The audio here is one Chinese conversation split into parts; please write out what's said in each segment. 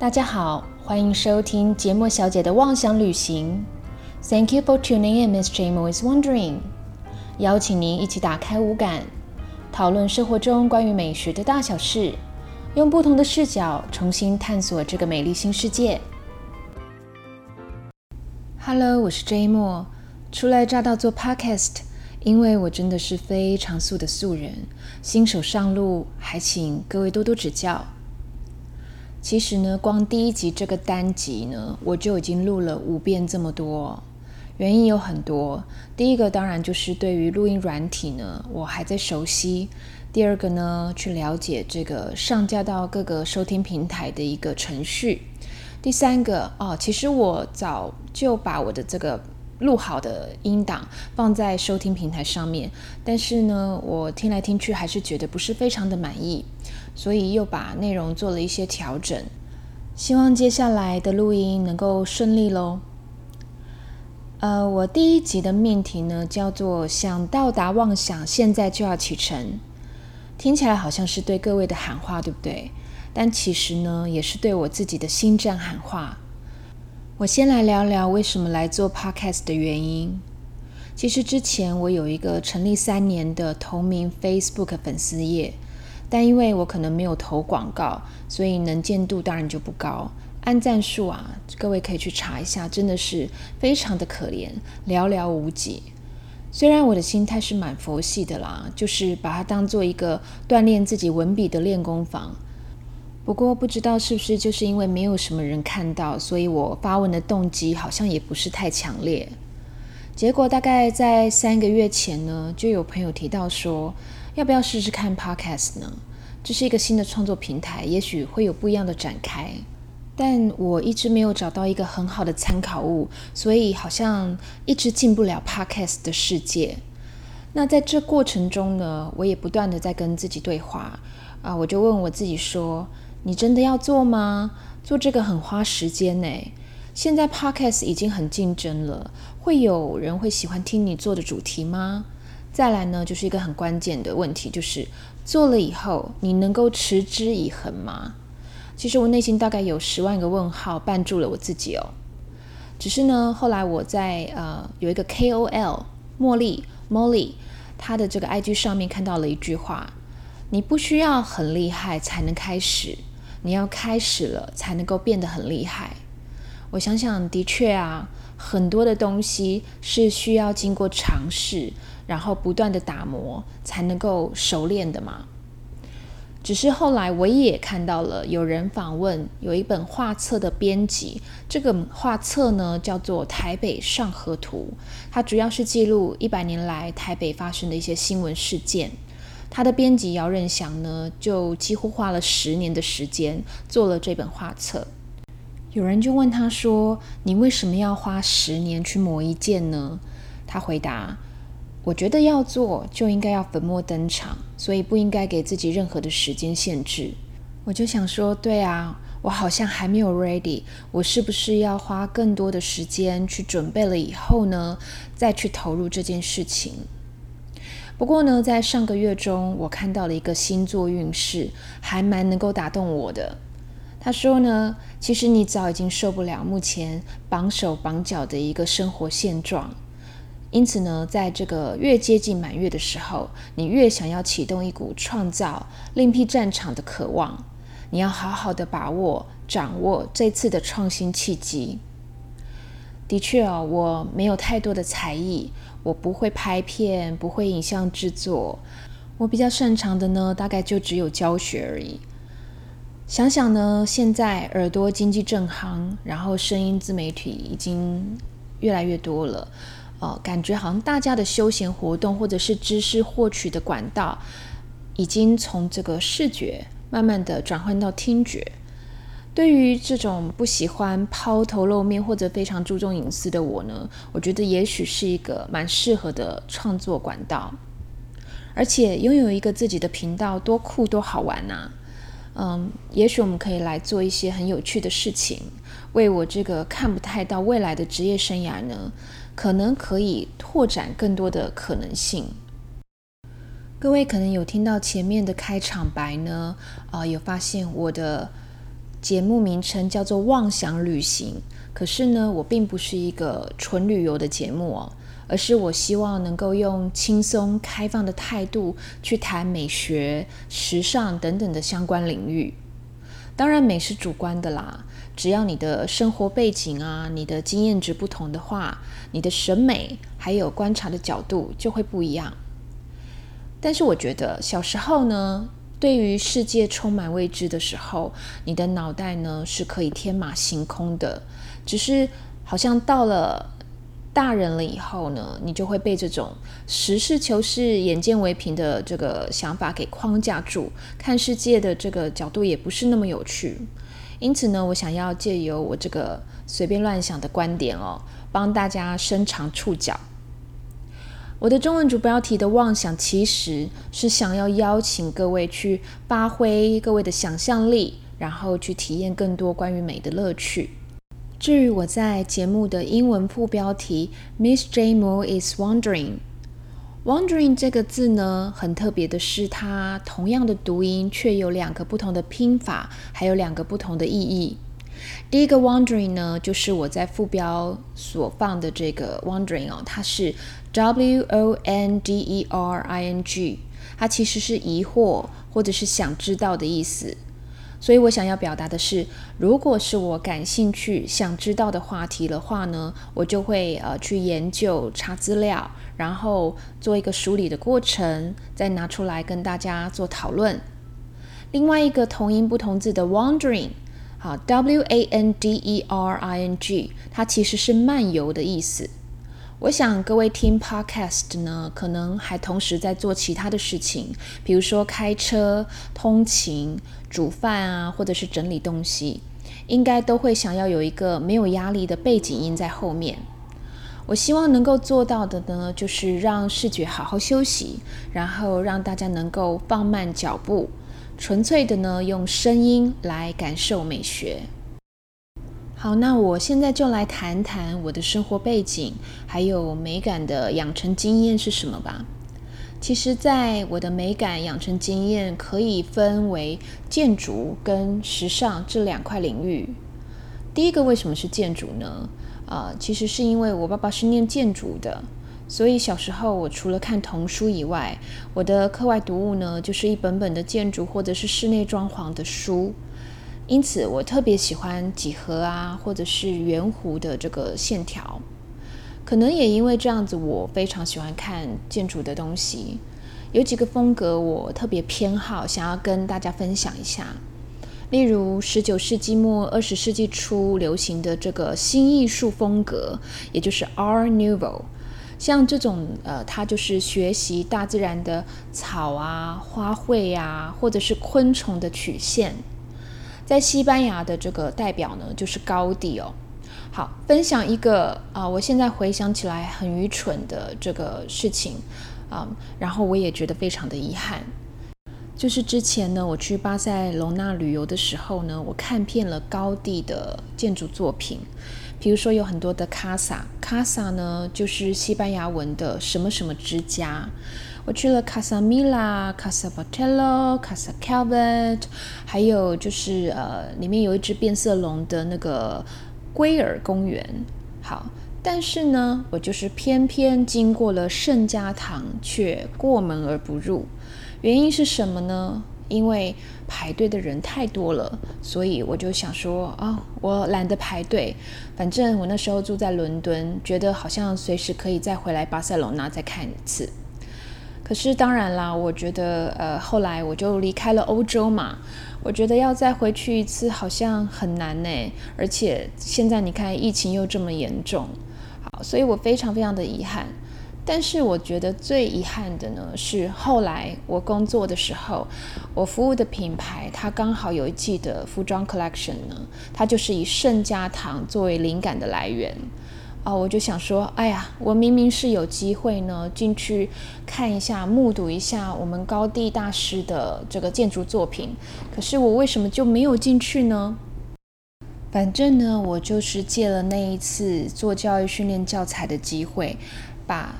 大家好，欢迎收听节目小姐的妄想旅行。Thank you for tuning in, Miss Jamo is wondering。邀请您一起打开五感，讨论生活中关于美食的大小事，用不同的视角重新探索这个美丽新世界。Hello，我是 J 莫，初来乍到做 Podcast，因为我真的是非常素的素人，新手上路，还请各位多多指教。其实呢，光第一集这个单集呢，我就已经录了五遍这么多。原因有很多，第一个当然就是对于录音软体呢，我还在熟悉；第二个呢，去了解这个上架到各个收听平台的一个程序；第三个哦，其实我早就把我的这个录好的音档放在收听平台上面，但是呢，我听来听去还是觉得不是非常的满意。所以又把内容做了一些调整，希望接下来的录音能够顺利喽。呃，我第一集的命题呢叫做“想到达妄想，现在就要启程”，听起来好像是对各位的喊话，对不对？但其实呢，也是对我自己的心战喊话。我先来聊聊为什么来做 podcast 的原因。其实之前我有一个成立三年的同名 Facebook 粉丝页。但因为我可能没有投广告，所以能见度当然就不高。按赞数啊，各位可以去查一下，真的是非常的可怜，寥寥无几。虽然我的心态是蛮佛系的啦，就是把它当做一个锻炼自己文笔的练功房。不过不知道是不是就是因为没有什么人看到，所以我发文的动机好像也不是太强烈。结果大概在三个月前呢，就有朋友提到说。要不要试试看 Podcast 呢？这是一个新的创作平台，也许会有不一样的展开。但我一直没有找到一个很好的参考物，所以好像一直进不了 Podcast 的世界。那在这过程中呢，我也不断的在跟自己对话啊，我就问我自己说：你真的要做吗？做这个很花时间呢。现在 Podcast 已经很竞争了，会有人会喜欢听你做的主题吗？再来呢，就是一个很关键的问题，就是做了以后，你能够持之以恒吗？其实我内心大概有十万个问号绊住了我自己哦。只是呢，后来我在呃有一个 KOL 茉莉 Molly 她的这个 IG 上面看到了一句话：你不需要很厉害才能开始，你要开始了才能够变得很厉害。我想想，的确啊，很多的东西是需要经过尝试。然后不断的打磨才能够熟练的嘛。只是后来我也看到了有人访问有一本画册的编辑，这个画册呢叫做《台北上河图》，它主要是记录一百年来台北发生的一些新闻事件。他的编辑姚任祥呢，就几乎花了十年的时间做了这本画册。有人就问他说：“你为什么要花十年去磨一件呢？”他回答。我觉得要做就应该要粉墨登场，所以不应该给自己任何的时间限制。我就想说，对啊，我好像还没有 ready，我是不是要花更多的时间去准备了以后呢，再去投入这件事情？不过呢，在上个月中，我看到了一个星座运势，还蛮能够打动我的。他说呢，其实你早已经受不了目前绑手绑脚的一个生活现状。因此呢，在这个越接近满月的时候，你越想要启动一股创造另辟战场的渴望。你要好好的把握、掌握这次的创新契机。的确哦，我没有太多的才艺，我不会拍片，不会影像制作。我比较擅长的呢，大概就只有教学而已。想想呢，现在耳朵经济正行，然后声音自媒体已经越来越多了。哦，感觉好像大家的休闲活动或者是知识获取的管道，已经从这个视觉慢慢的转换到听觉。对于这种不喜欢抛头露面或者非常注重隐私的我呢，我觉得也许是一个蛮适合的创作管道。而且拥有一个自己的频道，多酷多好玩呐！嗯，也许我们可以来做一些很有趣的事情，为我这个看不太到未来的职业生涯呢。可能可以拓展更多的可能性。各位可能有听到前面的开场白呢，啊，有发现我的节目名称叫做《妄想旅行》，可是呢，我并不是一个纯旅游的节目哦，而是我希望能够用轻松开放的态度去谈美学、时尚等等的相关领域。当然，美是主观的啦，只要你的生活背景啊、你的经验值不同的话，你的审美还有观察的角度就会不一样。但是我觉得小时候呢。对于世界充满未知的时候，你的脑袋呢是可以天马行空的。只是好像到了大人了以后呢，你就会被这种实事求是、眼见为凭的这个想法给框架住，看世界的这个角度也不是那么有趣。因此呢，我想要借由我这个随便乱想的观点哦，帮大家伸长触角。我的中文主标题的妄想，其实是想要邀请各位去发挥各位的想象力，然后去体验更多关于美的乐趣。至于我在节目的英文副标题，Miss J Moore is wondering，wondering 这个字呢，很特别的是，它同样的读音却有两个不同的拼法，还有两个不同的意义。第一个 wondering 呢，就是我在副标所放的这个 wondering 哦，它是 w o n d e r i n g，它其实是疑惑或者是想知道的意思。所以我想要表达的是，如果是我感兴趣、想知道的话题的话呢，我就会呃去研究、查资料，然后做一个梳理的过程，再拿出来跟大家做讨论。另外一个同音不同字的 wandering。好，W A N D E R I N G，它其实是漫游的意思。我想各位听 Podcast 呢，可能还同时在做其他的事情，比如说开车、通勤、煮饭啊，或者是整理东西，应该都会想要有一个没有压力的背景音在后面。我希望能够做到的呢，就是让视觉好好休息，然后让大家能够放慢脚步。纯粹的呢，用声音来感受美学。好，那我现在就来谈谈我的生活背景，还有美感的养成经验是什么吧。其实，在我的美感养成经验，可以分为建筑跟时尚这两块领域。第一个为什么是建筑呢？啊，其实是因为我爸爸是念建筑的。所以小时候，我除了看童书以外，我的课外读物呢，就是一本本的建筑或者是室内装潢的书。因此，我特别喜欢几何啊，或者是圆弧的这个线条。可能也因为这样子，我非常喜欢看建筑的东西。有几个风格我特别偏好，想要跟大家分享一下。例如，十九世纪末二十世纪初流行的这个新艺术风格，也就是 Art Nouveau。像这种呃，它就是学习大自然的草啊、花卉啊，或者是昆虫的曲线。在西班牙的这个代表呢，就是高地哦。好，分享一个啊，我现在回想起来很愚蠢的这个事情啊，然后我也觉得非常的遗憾。就是之前呢，我去巴塞隆纳旅游的时候呢，我看遍了高地的建筑作品。比如说有很多的 casa，casa 呢就是西班牙文的什么什么之家。我去了 Casa Mila、Casa botelo、Casa Calvet，还有就是呃里面有一只变色龙的那个龟尔公园。好，但是呢，我就是偏偏经过了圣家堂，却过门而不入。原因是什么呢？因为排队的人太多了，所以我就想说啊，我懒得排队，反正我那时候住在伦敦，觉得好像随时可以再回来巴塞罗那再看一次。可是当然啦，我觉得呃，后来我就离开了欧洲嘛，我觉得要再回去一次好像很难呢，而且现在你看疫情又这么严重，好，所以我非常非常的遗憾。但是我觉得最遗憾的呢，是后来我工作的时候，我服务的品牌它刚好有一季的服装 collection 呢，它就是以圣家堂作为灵感的来源啊，我就想说，哎呀，我明明是有机会呢进去看一下、目睹一下我们高地大师的这个建筑作品，可是我为什么就没有进去呢？反正呢，我就是借了那一次做教育训练教材的机会，把。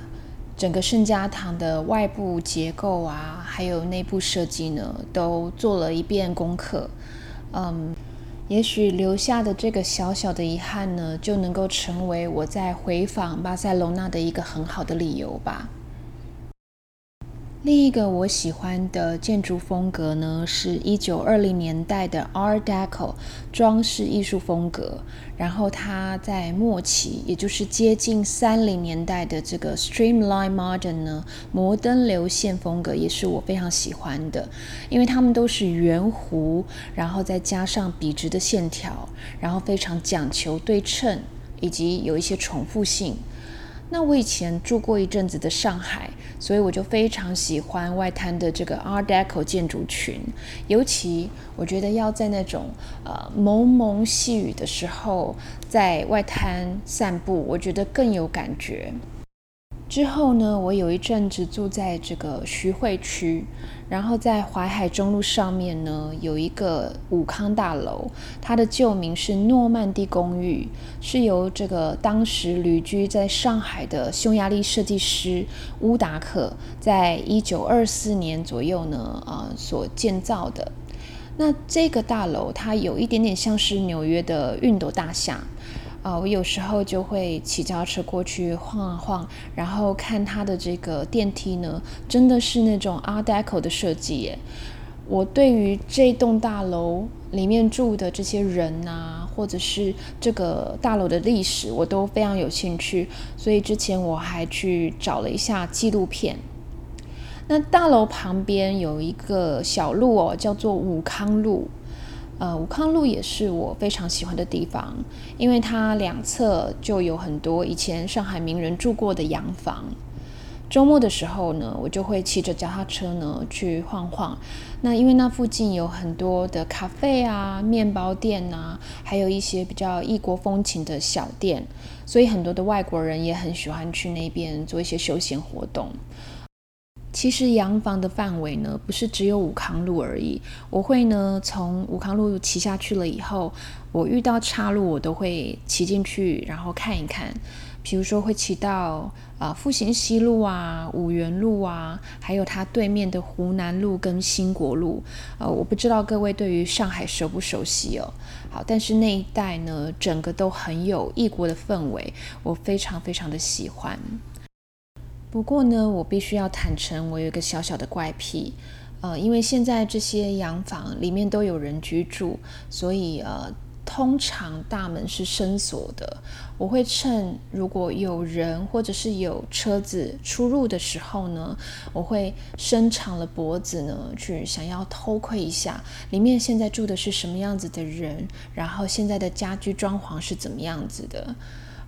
整个圣家堂的外部结构啊，还有内部设计呢，都做了一遍功课。嗯，也许留下的这个小小的遗憾呢，就能够成为我在回访巴塞隆纳的一个很好的理由吧。另一个我喜欢的建筑风格呢，是一九二零年代的 Art Deco 装饰艺术风格。然后它在末期，也就是接近三零年代的这个 Streamline Modern 呢，摩登流线风格，也是我非常喜欢的，因为它们都是圆弧，然后再加上笔直的线条，然后非常讲求对称，以及有一些重复性。那我以前住过一阵子的上海，所以我就非常喜欢外滩的这个 Art Deco 建筑群，尤其我觉得要在那种呃蒙蒙细雨的时候，在外滩散步，我觉得更有感觉。之后呢，我有一阵子住在这个徐汇区，然后在淮海中路上面呢，有一个武康大楼，它的旧名是诺曼底公寓，是由这个当时旅居在上海的匈牙利设计师乌达克，在一九二四年左右呢，呃，所建造的。那这个大楼它有一点点像是纽约的熨斗大厦。啊，我有时候就会骑脚车过去晃啊晃，然后看它的这个电梯呢，真的是那种 Art Deco 的设计耶。我对于这栋大楼里面住的这些人呐，或者是这个大楼的历史，我都非常有兴趣，所以之前我还去找了一下纪录片。那大楼旁边有一个小路哦，叫做武康路。呃，武康路也是我非常喜欢的地方，因为它两侧就有很多以前上海名人住过的洋房。周末的时候呢，我就会骑着脚踏车呢去晃晃。那因为那附近有很多的咖啡啊、面包店啊，还有一些比较异国风情的小店，所以很多的外国人也很喜欢去那边做一些休闲活动。其实洋房的范围呢，不是只有武康路而已。我会呢从武康路骑下去了以后，我遇到岔路，我都会骑进去，然后看一看。比如说会骑到啊复兴西路啊、五原路啊，还有它对面的湖南路跟兴国路。呃，我不知道各位对于上海熟不熟悉哦。好，但是那一带呢，整个都很有异国的氛围，我非常非常的喜欢。不过呢，我必须要坦诚，我有一个小小的怪癖，呃，因为现在这些洋房里面都有人居住，所以呃，通常大门是深锁的。我会趁如果有人或者是有车子出入的时候呢，我会伸长了脖子呢，去想要偷窥一下里面现在住的是什么样子的人，然后现在的家居装潢是怎么样子的。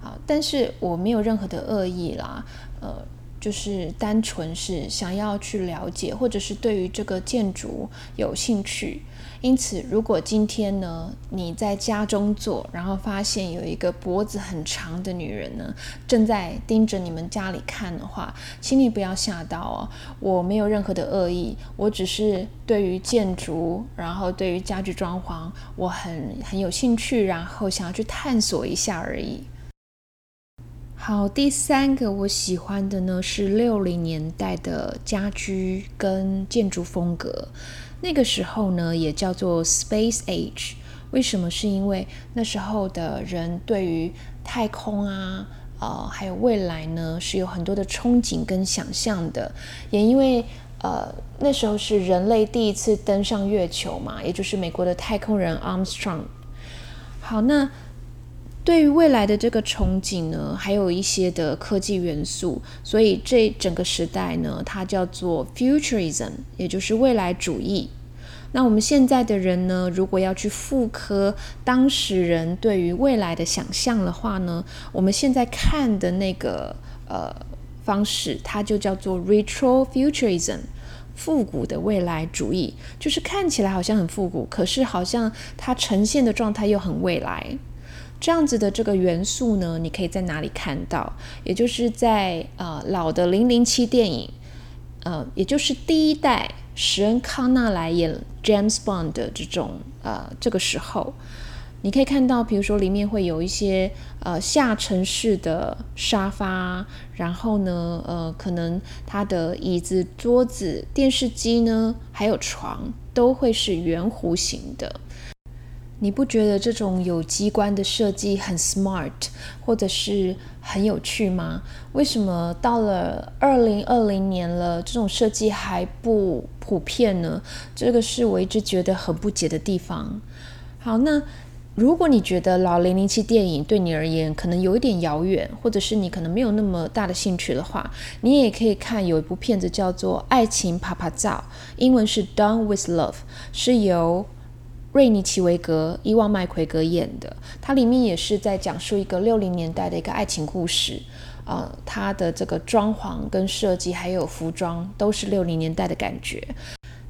啊，但是我没有任何的恶意啦，呃。就是单纯是想要去了解，或者是对于这个建筑有兴趣。因此，如果今天呢你在家中坐，然后发现有一个脖子很长的女人呢正在盯着你们家里看的话，请你不要吓到哦。我没有任何的恶意，我只是对于建筑，然后对于家具装潢，我很很有兴趣，然后想要去探索一下而已。好，第三个我喜欢的呢是六零年代的家居跟建筑风格。那个时候呢也叫做 Space Age。为什么？是因为那时候的人对于太空啊，呃，还有未来呢是有很多的憧憬跟想象的。也因为呃那时候是人类第一次登上月球嘛，也就是美国的太空人 Armstrong。好，那。对于未来的这个憧憬呢，还有一些的科技元素，所以这整个时代呢，它叫做 futurism，也就是未来主义。那我们现在的人呢，如果要去复刻当时人对于未来的想象的话呢，我们现在看的那个呃方式，它就叫做 retro futurism，复古的未来主义，就是看起来好像很复古，可是好像它呈现的状态又很未来。这样子的这个元素呢，你可以在哪里看到？也就是在呃老的零零七电影，呃，也就是第一代史恩康纳来演 James Bond 的这种呃这个时候，你可以看到，比如说里面会有一些呃下沉式的沙发，然后呢，呃，可能它的椅子、桌子、电视机呢，还有床都会是圆弧形的。你不觉得这种有机关的设计很 smart，或者是很有趣吗？为什么到了二零二零年了，这种设计还不普遍呢？这个是我一直觉得很不解的地方。好，那如果你觉得老零零七电影对你而言可能有一点遥远，或者是你可能没有那么大的兴趣的话，你也可以看有一部片子叫做《爱情啪啪照》，英文是《Done with Love》，是由。瑞尼奇维格、伊万麦奎格演的，它里面也是在讲述一个六零年代的一个爱情故事。呃，它的这个装潢跟设计还有服装都是六零年代的感觉。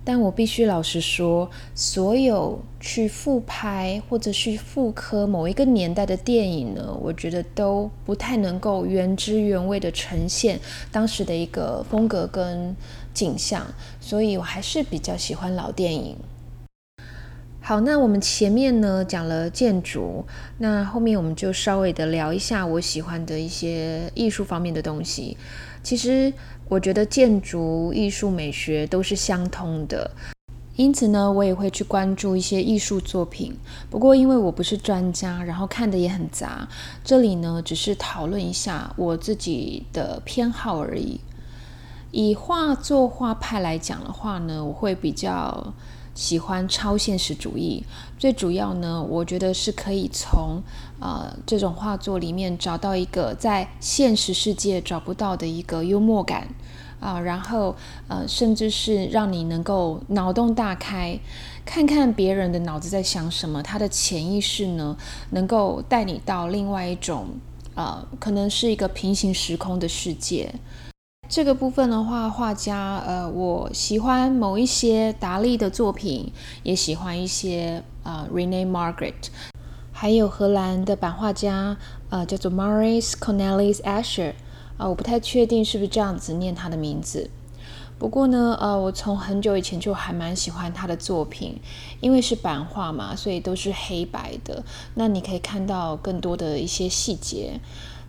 但我必须老实说，所有去复拍或者去复刻某一个年代的电影呢，我觉得都不太能够原汁原味的呈现当时的一个风格跟景象。所以我还是比较喜欢老电影。好，那我们前面呢讲了建筑，那后面我们就稍微的聊一下我喜欢的一些艺术方面的东西。其实我觉得建筑、艺术、美学都是相通的，因此呢，我也会去关注一些艺术作品。不过因为我不是专家，然后看的也很杂，这里呢只是讨论一下我自己的偏好而已。以画作画派来讲的话呢，我会比较。喜欢超现实主义，最主要呢，我觉得是可以从呃这种画作里面找到一个在现实世界找不到的一个幽默感啊，然后呃甚至是让你能够脑洞大开，看看别人的脑子在想什么，他的潜意识呢能够带你到另外一种呃可能是一个平行时空的世界。这个部分的话，画家，呃，我喜欢某一些达利的作品，也喜欢一些呃 Rene Margaret，还有荷兰的版画家，呃，叫做 Maurice Cornelis Asher 啊，我不太确定是不是这样子念他的名字。不过呢，呃，我从很久以前就还蛮喜欢他的作品，因为是版画嘛，所以都是黑白的，那你可以看到更多的一些细节。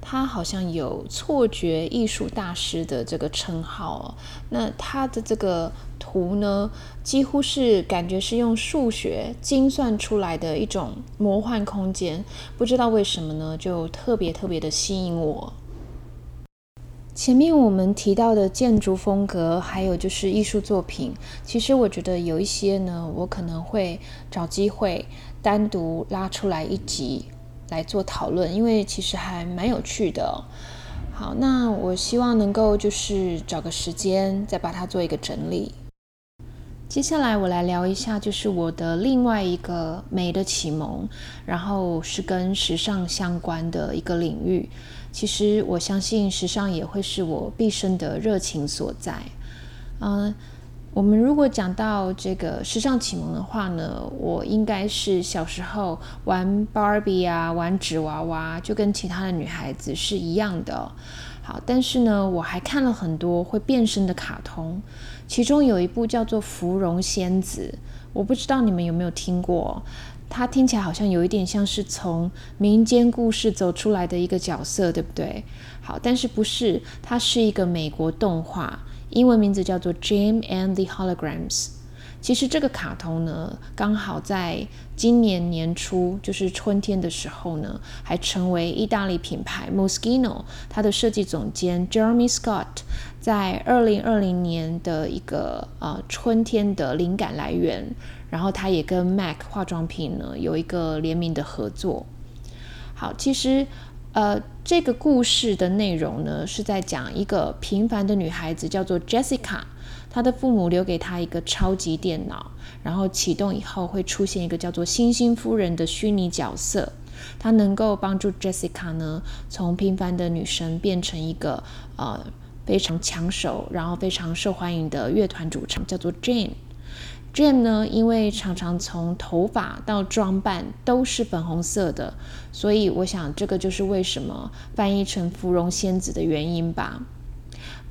他好像有错觉艺术大师的这个称号哦，那他的这个图呢，几乎是感觉是用数学精算出来的一种魔幻空间，不知道为什么呢，就特别特别的吸引我。前面我们提到的建筑风格，还有就是艺术作品，其实我觉得有一些呢，我可能会找机会单独拉出来一集。来做讨论，因为其实还蛮有趣的。好，那我希望能够就是找个时间再把它做一个整理。接下来我来聊一下，就是我的另外一个美的启蒙，然后是跟时尚相关的一个领域。其实我相信时尚也会是我毕生的热情所在。嗯。我们如果讲到这个时尚启蒙的话呢，我应该是小时候玩 Barbie 啊，玩纸娃娃，就跟其他的女孩子是一样的。好，但是呢，我还看了很多会变身的卡通，其中有一部叫做《芙蓉仙子》，我不知道你们有没有听过。它听起来好像有一点像是从民间故事走出来的一个角色，对不对？好，但是不是，它是一个美国动画。英文名字叫做《Jim and the Holograms》。其实这个卡通呢，刚好在今年年初，就是春天的时候呢，还成为意大利品牌 Moschino 它的设计总监 Jeremy Scott 在二零二零年的一个呃春天的灵感来源。然后他也跟 MAC 化妆品呢有一个联名的合作。好，其实。呃，这个故事的内容呢，是在讲一个平凡的女孩子，叫做 Jessica。她的父母留给她一个超级电脑，然后启动以后会出现一个叫做星星夫人的虚拟角色，她能够帮助 Jessica 呢，从平凡的女生变成一个呃非常抢手，然后非常受欢迎的乐团主唱，叫做 Jane。Jane 呢，因为常常从头发到装扮都是粉红色的，所以我想这个就是为什么翻译成芙蓉仙子的原因吧。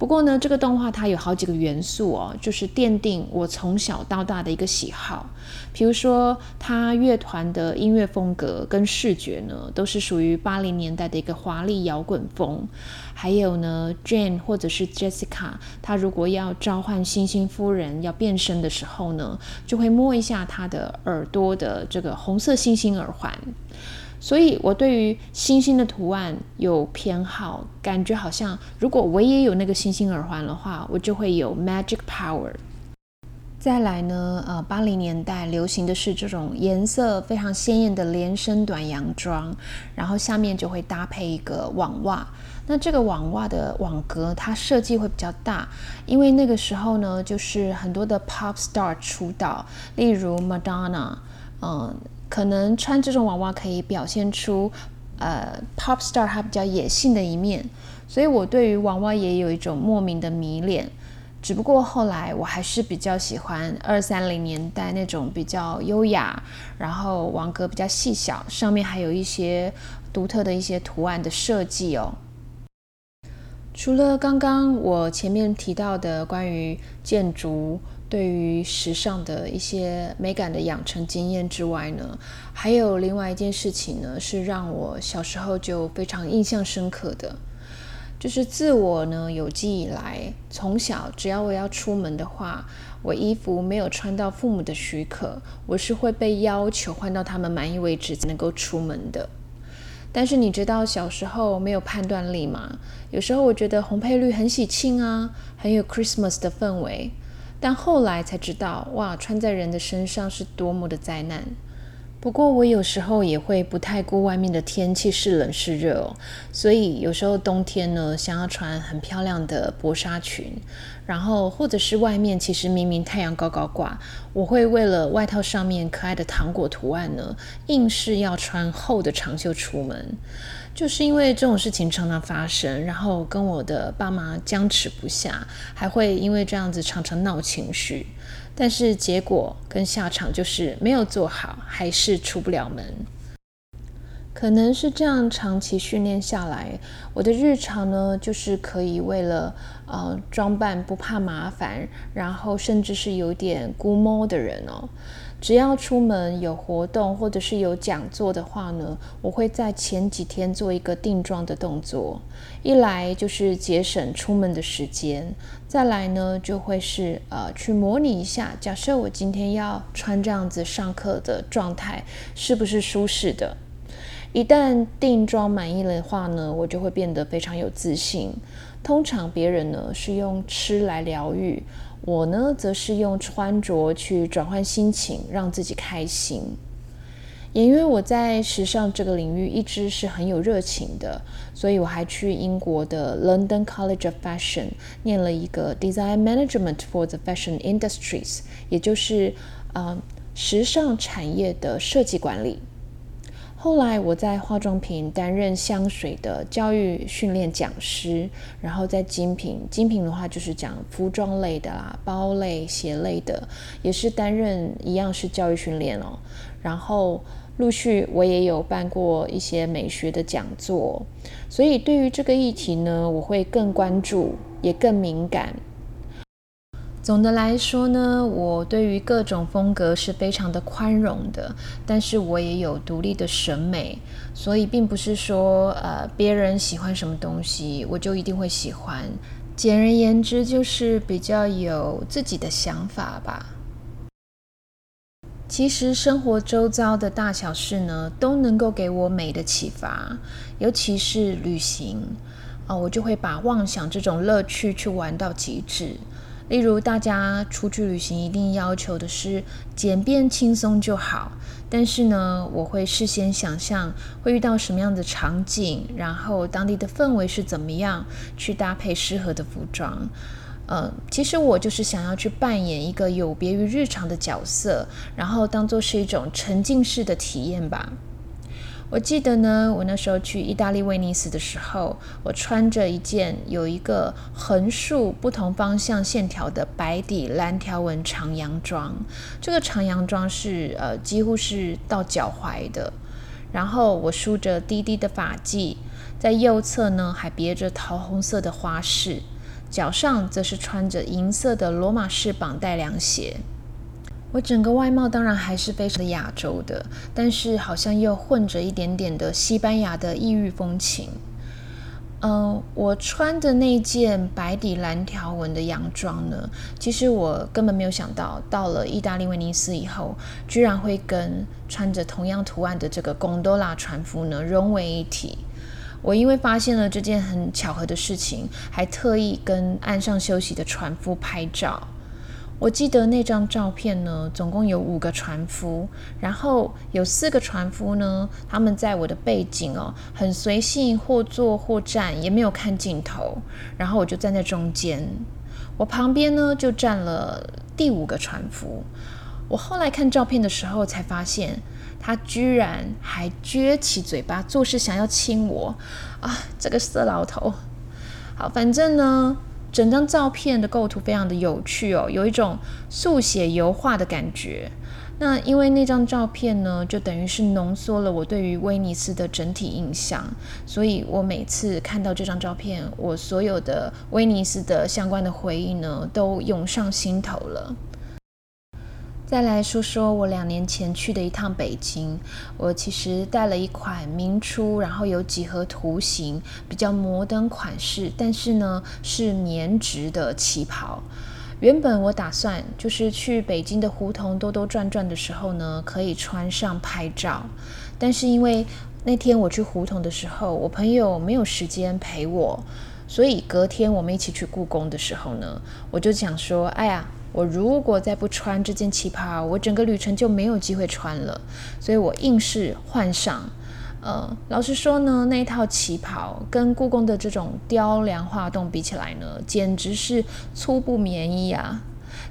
不过呢，这个动画它有好几个元素哦，就是奠定我从小到大的一个喜好。比如说，它乐团的音乐风格跟视觉呢，都是属于八零年代的一个华丽摇滚风。还有呢，Jane 或者是 Jessica，她如果要召唤星星夫人要变身的时候呢，就会摸一下她的耳朵的这个红色星星耳环。所以，我对于星星的图案有偏好，感觉好像如果我也有那个星星耳环的话，我就会有 magic power。再来呢，呃，八零年代流行的是这种颜色非常鲜艳的连身短洋装，然后下面就会搭配一个网袜。那这个网袜的网格它设计会比较大，因为那个时候呢，就是很多的 pop star 出道，例如 Madonna，嗯。可能穿这种网袜可以表现出，呃，pop star 他比较野性的一面，所以我对于网袜也有一种莫名的迷恋。只不过后来我还是比较喜欢二三零年代那种比较优雅，然后网格比较细小，上面还有一些独特的一些图案的设计哦。除了刚刚我前面提到的关于建筑。对于时尚的一些美感的养成经验之外呢，还有另外一件事情呢，是让我小时候就非常印象深刻的，就是自我呢有记以来，从小只要我要出门的话，我衣服没有穿到父母的许可，我是会被要求换到他们满意为止才能够出门的。但是你知道小时候没有判断力吗？有时候我觉得红配绿很喜庆啊，很有 Christmas 的氛围。但后来才知道，哇，穿在人的身上是多么的灾难。不过我有时候也会不太顾外面的天气是冷是热哦，所以有时候冬天呢，想要穿很漂亮的薄纱裙，然后或者是外面其实明明太阳高高挂，我会为了外套上面可爱的糖果图案呢，硬是要穿厚的长袖出门。就是因为这种事情常常发生，然后跟我的爸妈僵持不下，还会因为这样子常常闹情绪，但是结果跟下场就是没有做好，还是出不了门。可能是这样长期训练下来，我的日常呢，就是可以为了呃装扮不怕麻烦，然后甚至是有点孤摸的人哦。只要出门有活动或者是有讲座的话呢，我会在前几天做一个定妆的动作。一来就是节省出门的时间，再来呢就会是呃去模拟一下，假设我今天要穿这样子上课的状态是不是舒适的。一旦定妆满意了的话呢，我就会变得非常有自信。通常别人呢是用吃来疗愈。我呢，则是用穿着去转换心情，让自己开心。也因为我在时尚这个领域一直是很有热情的，所以我还去英国的 London College of Fashion 念了一个 Design Management for the Fashion Industries，也就是啊时尚产业的设计管理。后来我在化妆品担任香水的教育训练讲师，然后在精品，精品的话就是讲服装类的啦，包类、鞋类的，也是担任一样是教育训练哦。然后陆续我也有办过一些美学的讲座，所以对于这个议题呢，我会更关注，也更敏感。总的来说呢，我对于各种风格是非常的宽容的，但是我也有独立的审美，所以并不是说呃别人喜欢什么东西我就一定会喜欢。简而言之，就是比较有自己的想法吧。其实生活周遭的大小事呢，都能够给我美的启发，尤其是旅行啊，我就会把妄想这种乐趣去玩到极致。例如，大家出去旅行一定要求的是简便轻松就好。但是呢，我会事先想象会遇到什么样的场景，然后当地的氛围是怎么样，去搭配适合的服装。呃，其实我就是想要去扮演一个有别于日常的角色，然后当做是一种沉浸式的体验吧。我记得呢，我那时候去意大利威尼斯的时候，我穿着一件有一个横竖不同方向线条的白底蓝条纹长洋装。这个长洋装是呃几乎是到脚踝的，然后我梳着低低的发髻，在右侧呢还别着桃红色的花饰，脚上则是穿着银色的罗马式绑带凉鞋。我整个外貌当然还是非常的亚洲的，但是好像又混着一点点的西班牙的异域风情。嗯，我穿的那件白底蓝条纹的洋装呢，其实我根本没有想到，到了意大利威尼斯以后，居然会跟穿着同样图案的这个贡多拉船夫呢融为一体。我因为发现了这件很巧合的事情，还特意跟岸上休息的船夫拍照。我记得那张照片呢，总共有五个船夫，然后有四个船夫呢，他们在我的背景哦，很随性，或坐或站，也没有看镜头，然后我就站在中间，我旁边呢就站了第五个船夫。我后来看照片的时候才发现，他居然还撅起嘴巴，做事想要亲我啊！这个色老头。好，反正呢。整张照片的构图非常的有趣哦，有一种速写油画的感觉。那因为那张照片呢，就等于是浓缩了我对于威尼斯的整体印象，所以我每次看到这张照片，我所有的威尼斯的相关的回忆呢，都涌上心头了。再来说说我两年前去的一趟北京，我其实带了一款明初，然后有几何图形，比较摩登款式，但是呢是棉质的旗袍。原本我打算就是去北京的胡同兜兜转转的时候呢，可以穿上拍照，但是因为那天我去胡同的时候，我朋友没有时间陪我，所以隔天我们一起去故宫的时候呢，我就想说，哎呀。我如果再不穿这件旗袍，我整个旅程就没有机会穿了。所以我硬是换上。呃，老实说呢，那套旗袍跟故宫的这种雕梁画栋比起来呢，简直是粗布棉衣啊。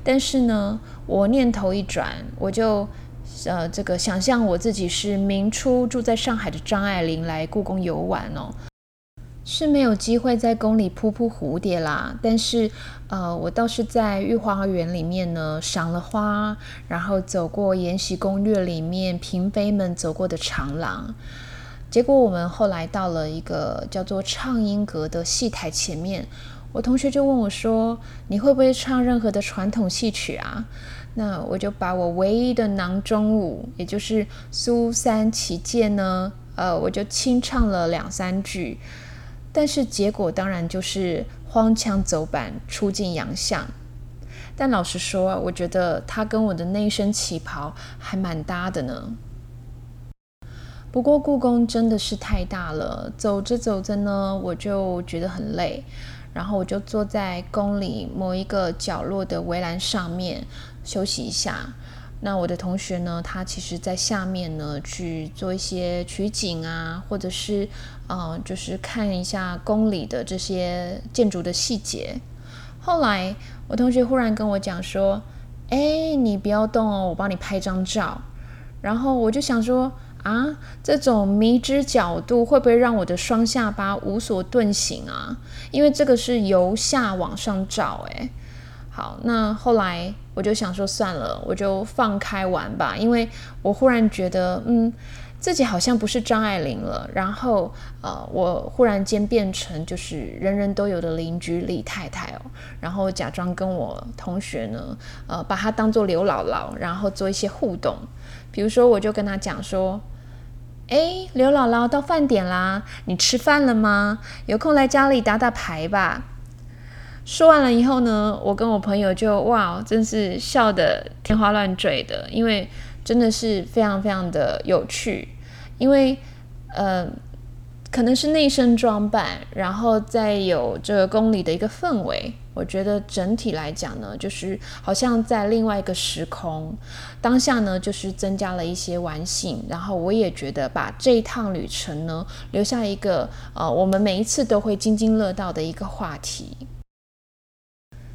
但是呢，我念头一转，我就呃这个想象我自己是明初住在上海的张爱玲来故宫游玩哦。是没有机会在宫里扑扑蝴蝶啦，但是，呃，我倒是在御花园里面呢赏了花，然后走过《延禧攻略》里面嫔妃们走过的长廊，结果我们后来到了一个叫做畅音阁的戏台前面，我同学就问我说：“你会不会唱任何的传统戏曲啊？”那我就把我唯一的囊中物，也就是《苏三起解》呢，呃，我就清唱了两三句。但是结果当然就是荒腔走板，出尽洋相。但老实说，我觉得他跟我的那一身旗袍还蛮搭的呢。不过故宫真的是太大了，走着走着呢，我就觉得很累，然后我就坐在宫里某一个角落的围栏上面休息一下。那我的同学呢？他其实在下面呢去做一些取景啊，或者是，呃，就是看一下宫里的这些建筑的细节。后来我同学忽然跟我讲说：“哎，你不要动哦，我帮你拍张照。”然后我就想说：“啊，这种迷之角度会不会让我的双下巴无所遁形啊？因为这个是由下往上照，哎。”好，那后来我就想说算了，我就放开玩吧，因为我忽然觉得，嗯，自己好像不是张爱玲了。然后，呃，我忽然间变成就是人人都有的邻居李太太哦，然后假装跟我同学呢，呃，把她当做刘姥姥，然后做一些互动。比如说，我就跟她讲说，哎，刘姥姥到饭点啦，你吃饭了吗？有空来家里打打牌吧。说完了以后呢，我跟我朋友就哇，真是笑得天花乱坠的，因为真的是非常非常的有趣。因为呃，可能是内身装扮，然后再有这个宫里的一个氛围，我觉得整体来讲呢，就是好像在另外一个时空当下呢，就是增加了一些玩性。然后我也觉得把这一趟旅程呢，留下一个呃，我们每一次都会津津乐道的一个话题。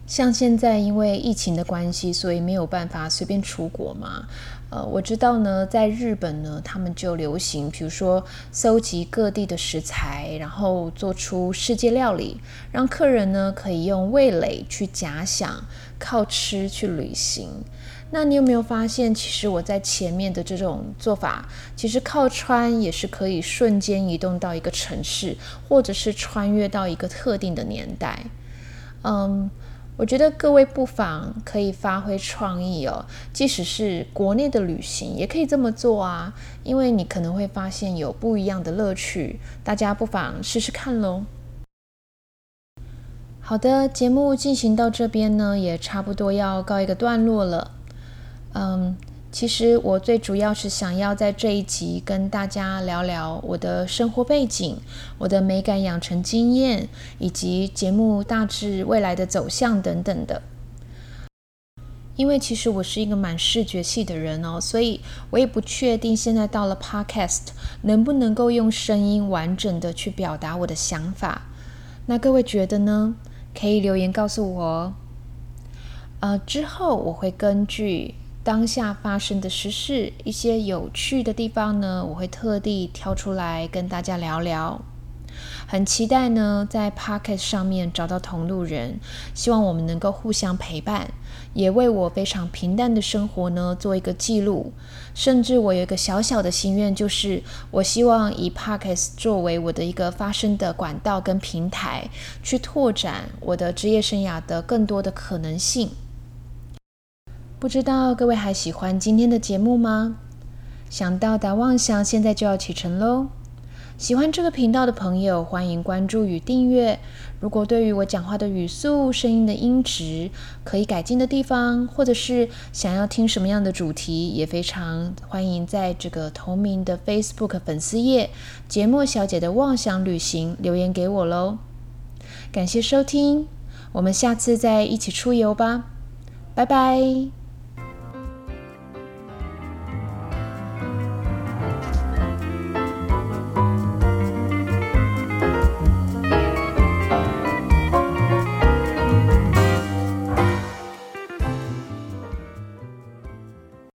像现在因为疫情的关系，所以没有办法随便出国嘛。呃，我知道呢，在日本呢，他们就流行，比如说搜集各地的食材，然后做出世界料理，让客人呢可以用味蕾去假想，靠吃去旅行。那你有没有发现，其实我在前面的这种做法，其实靠穿也是可以瞬间移动到一个城市，或者是穿越到一个特定的年代。嗯，我觉得各位不妨可以发挥创意哦，即使是国内的旅行也可以这么做啊，因为你可能会发现有不一样的乐趣，大家不妨试试看喽。好的，节目进行到这边呢，也差不多要告一个段落了。嗯，其实我最主要是想要在这一集跟大家聊聊我的生活背景、我的美感养成经验，以及节目大致未来的走向等等的。因为其实我是一个蛮视觉系的人哦，所以我也不确定现在到了 Podcast 能不能够用声音完整的去表达我的想法。那各位觉得呢？可以留言告诉我，呃，之后我会根据当下发生的时事，一些有趣的地方呢，我会特地挑出来跟大家聊聊。很期待呢，在 Pocket 上面找到同路人，希望我们能够互相陪伴，也为我非常平淡的生活呢做一个记录。甚至我有一个小小的心愿，就是我希望以 Pocket 作为我的一个发声的管道跟平台，去拓展我的职业生涯的更多的可能性。不知道各位还喜欢今天的节目吗？想到达妄想，现在就要启程喽！喜欢这个频道的朋友，欢迎关注与订阅。如果对于我讲话的语速、声音的音质可以改进的地方，或者是想要听什么样的主题，也非常欢迎在这个同名的 Facebook 粉丝页“节目小姐的妄想旅行”留言给我喽。感谢收听，我们下次再一起出游吧，拜拜。